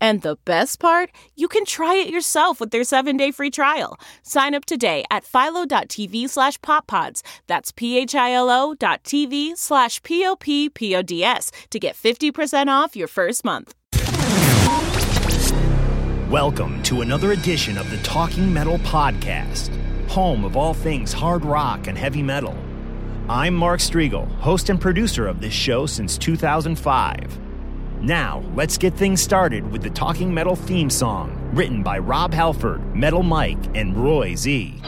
And the best part, you can try it yourself with their seven-day free trial. Sign up today at philo.tv slash poppods. That's p-h-i-l-o dot tv slash p-o-p-p-o-d-s to get 50% off your first month. Welcome to another edition of the Talking Metal Podcast, home of all things hard rock and heavy metal. I'm Mark Strigl, host and producer of this show since 2005. Now, let's get things started with the Talking Metal theme song, written by Rob Halford, Metal Mike, and Roy Z.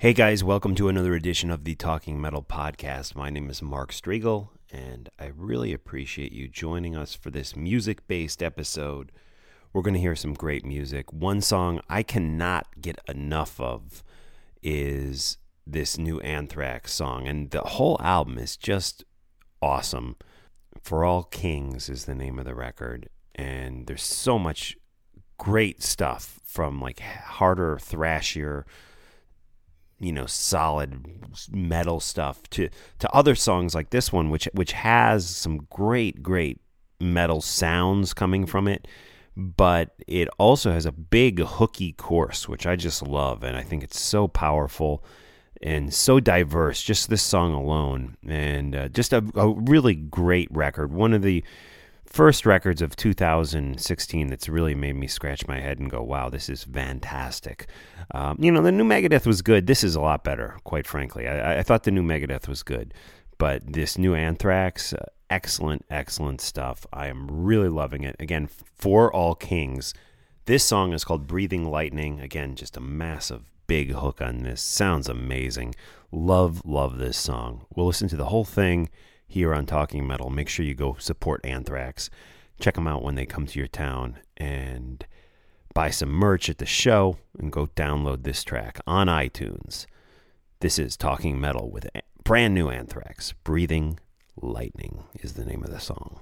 Hey guys, welcome to another edition of the Talking Metal Podcast. My name is Mark Strigl, and I really appreciate you joining us for this music based episode. We're going to hear some great music. One song I cannot get enough of is this new Anthrax song, and the whole album is just awesome. For All Kings is the name of the record, and there's so much great stuff from like harder, thrashier, you know solid metal stuff to to other songs like this one which which has some great great metal sounds coming from it but it also has a big hooky chorus which I just love and I think it's so powerful and so diverse just this song alone and uh, just a, a really great record. One of the first records of 2016 that's really made me scratch my head and go, wow, this is fantastic. Um, you know, the new Megadeth was good. This is a lot better, quite frankly. I, I thought the new Megadeth was good, but this new Anthrax, uh, excellent, excellent stuff. I am really loving it. Again, for all kings. This song is called Breathing Lightning. Again, just a massive, big hook on this. Sounds amazing. Love, love this song. We'll listen to the whole thing here on Talking Metal. Make sure you go support Anthrax. Check them out when they come to your town and buy some merch at the show and go download this track on iTunes. This is Talking Metal with brand new Anthrax. Breathing Lightning is the name of the song.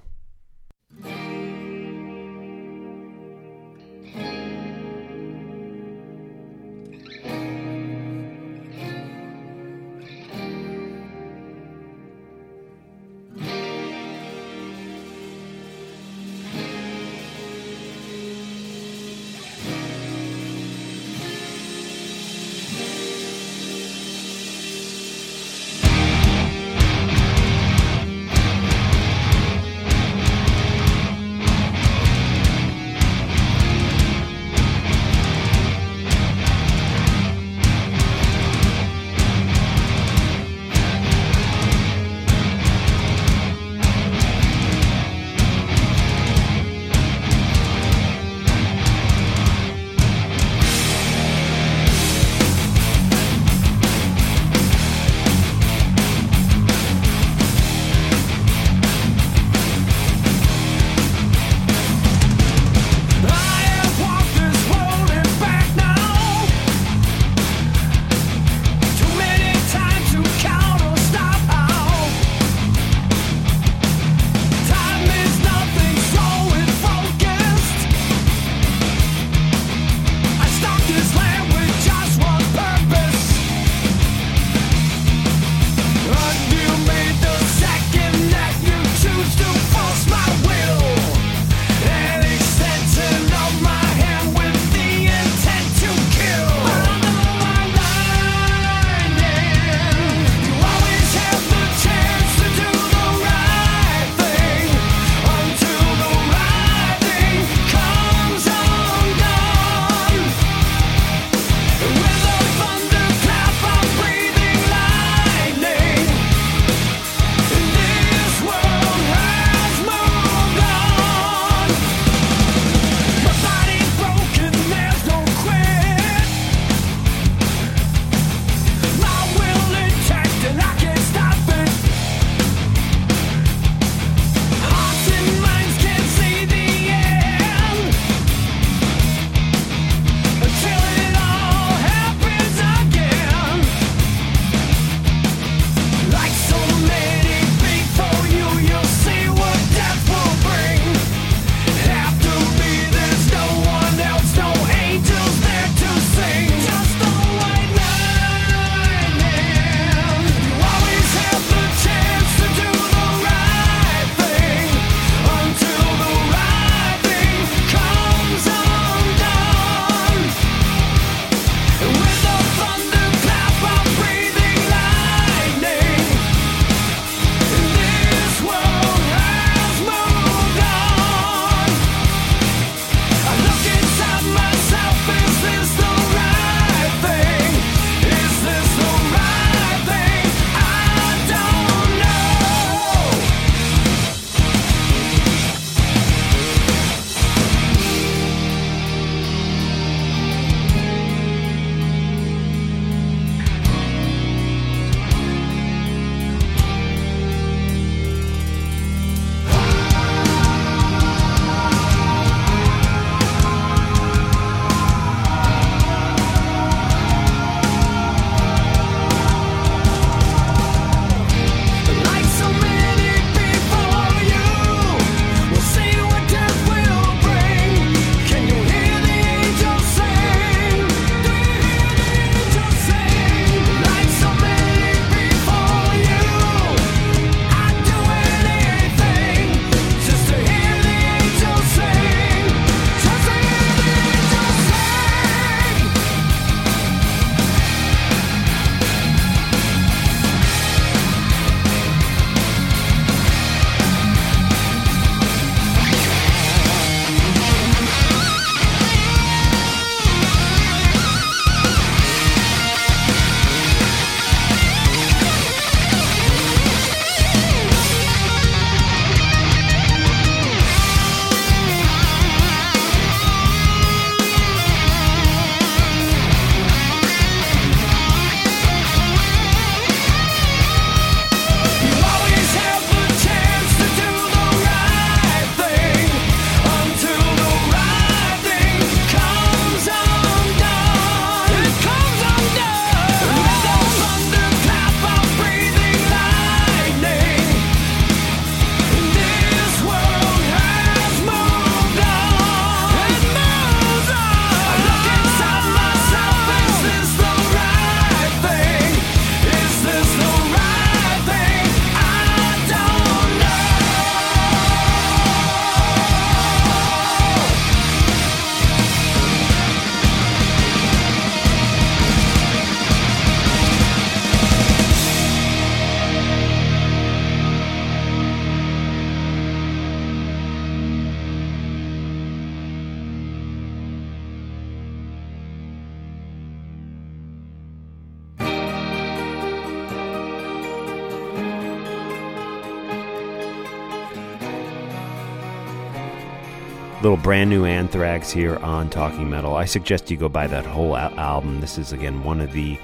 Little brand new Anthrax here on Talking Metal. I suggest you go buy that whole al- album. This is, again, one of the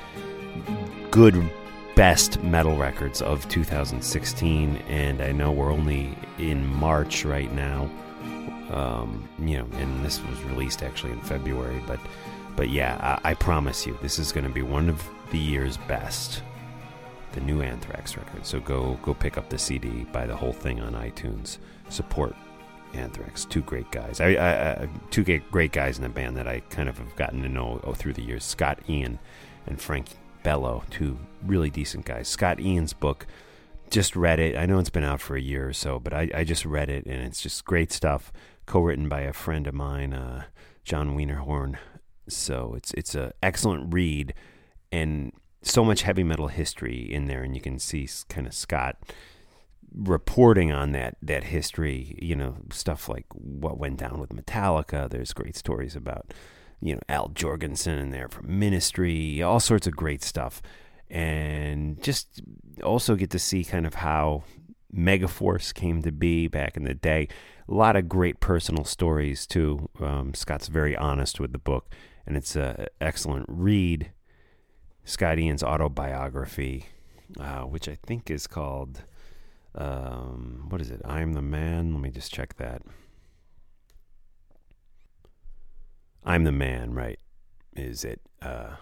good, best metal records of 2016. And I know we're only in March right now. Um, you know, and this was released actually in February. But, but yeah, I, I promise you, this is going to be one of the year's best. The new Anthrax record. So go go pick up the CD, buy the whole thing on iTunes. Support Anthrax. Two great guys. I, I, I two great guys in the band that I kind of have gotten to know oh, through the years. Scott Ian and Frank Bello, two really decent guys. Scott Ian's book, just read it. I know it's been out for a year or so, but I, I just read it and it's just great stuff. Co-written by a friend of mine, uh, Jon Wiederhorn. So it's it's a excellent read and so much heavy metal history in there, and you can see kind of Scott reporting on that that history. You know, stuff like what went down with Metallica. There's great stories about you know Al Jourgensen in there from Ministry, all sorts of great stuff, and just also get to see kind of how Megaforce came to be back in the day. A lot of great personal stories too. Um, Scott's very honest with the book, and it's an excellent read. Scott Ian's autobiography, uh, which I think is called, um, what is it? I'm the Man. Let me just check that. I'm the Man, right? Is it? Uh,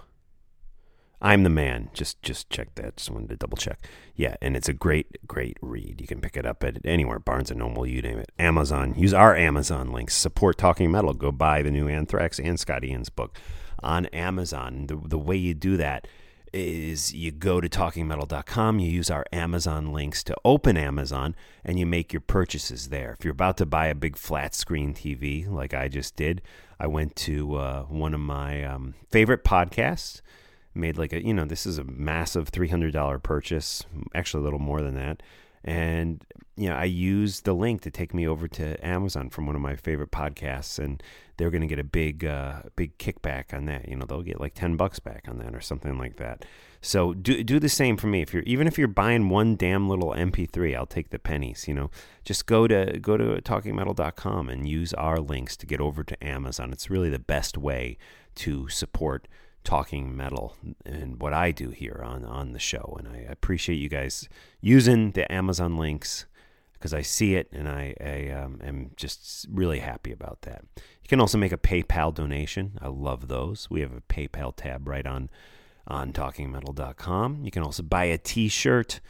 I'm the Man. Just just check that. Just wanted to double check. Yeah, and it's a great great read. You can pick it up at anywhere, Barnes and Noble, you name it. Amazon. Use our Amazon links. Support Talking Metal. Go buy the new Anthrax and Scott Ian's book on Amazon. The, the way you do that is you go to talkingmetal.com, you use our Amazon links to open Amazon, and you make your purchases there. If you're about to buy a big flat screen TV, like I just did, I went to uh, one of my um, favorite podcasts, made like a, you know, this is a massive $300 purchase, actually a little more than that. And, you know, I used the link to take me over to Amazon from one of my favorite podcasts, and they're going to get a big, uh, big kickback on that. You know, they'll get like 10 bucks back on that or something like that. So do, do the same for me. If you're, even if you're buying one damn little MP3, I'll take the pennies, you know, just go to, go to talkingmetal.com and use our links to get over to Amazon. It's really the best way to support talking metal and what I do here on on the show. And I appreciate you guys using the Amazon links because I see it and I, I um, am just really happy about that. You can also make a PayPal donation. I love those. We have a PayPal tab right on on talkingmetal.com. You can also buy a t-shirt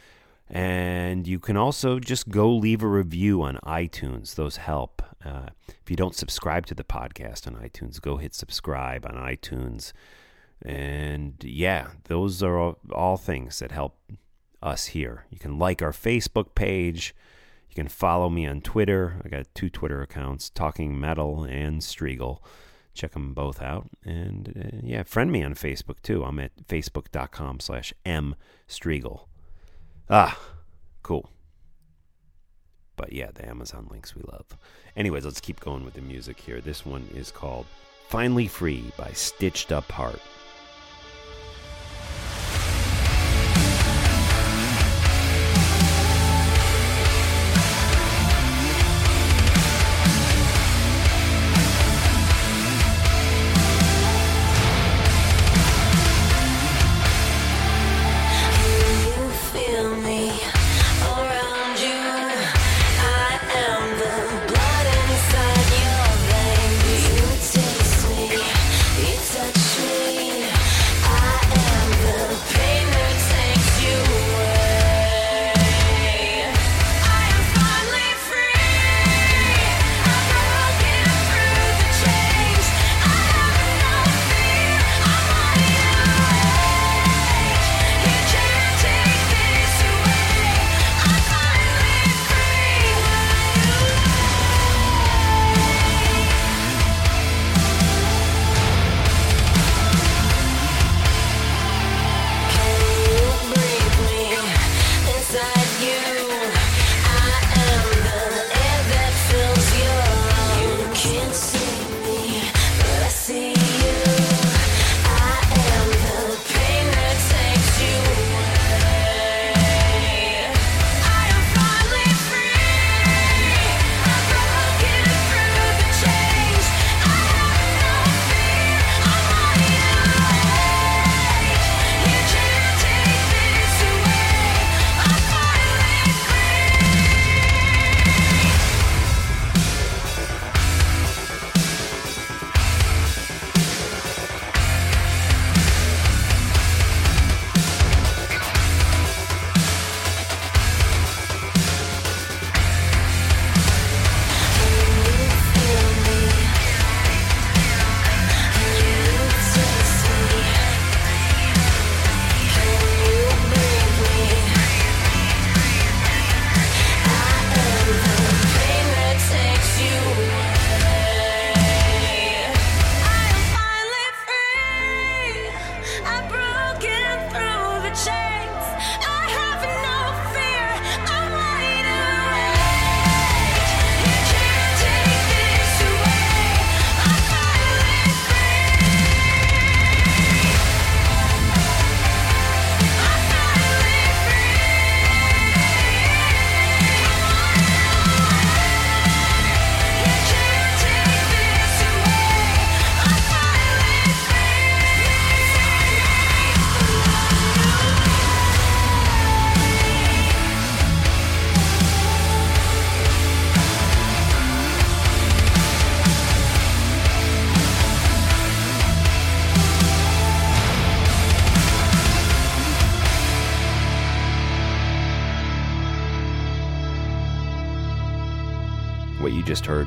and you can also just go leave a review on iTunes. Those help. Uh, if you don't subscribe to the podcast on iTunes, go hit subscribe on iTunes. And yeah, those are all, all things that help us here. You can like our Facebook page. You can follow me on Twitter. I got two Twitter accounts, Talking Metal and Strigl. Check them both out. And uh, yeah, friend me on Facebook too. I'm at facebook.com slash M mstrigl. Ah, cool. But yeah, the Amazon links we love. Anyways, let's keep going with the music here. This one is called Finally Free by Stitched Up Heart.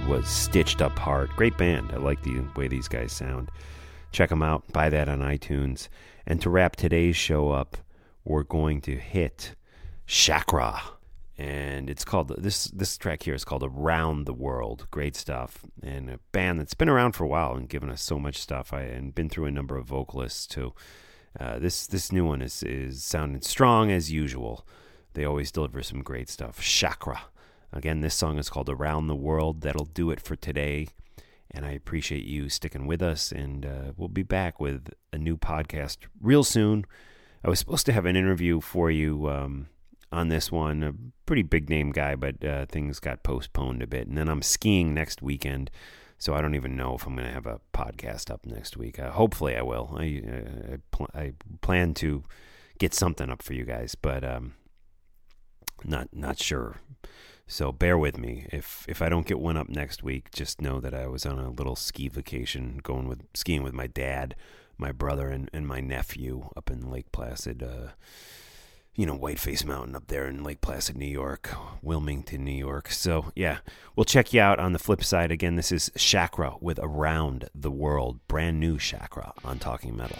Was Stitched Up. Great band. I like the way these guys sound. Check them out. Buy that on iTunes. And to wrap today's show up, we're going to hit Shakra. And it's called this this track here is called Around the World. Great stuff. And a band that's been around for a while and given us so much stuff. I and been through a number of vocalists too. Uh, this this new one is is sounding strong as usual. They always deliver some great stuff. Shakra. Again, this song is called Around the World. That'll do it for today. And I appreciate you sticking with us. And uh, we'll be back with a new podcast real soon. I was supposed to have an interview for you um, on this one. A pretty big name guy, but uh, things got postponed a bit. And then I'm skiing next weekend. So I don't even know if I'm going to have a podcast up next week. Uh, hopefully I will. I, uh, I, pl- I plan to get something up for you guys, but um, not not sure. So bear with me. If if I don't get one up next week, just know that I was on a little ski vacation, going with skiing with my dad, my brother, and, and my nephew up in Lake Placid. Uh, you know, Whiteface Mountain up there in Lake Placid, New York, Wilmington, New York. So yeah, we'll check you out on the flip side. Again, this is Shakra with Around the World, brand new Shakra on Talking Metal.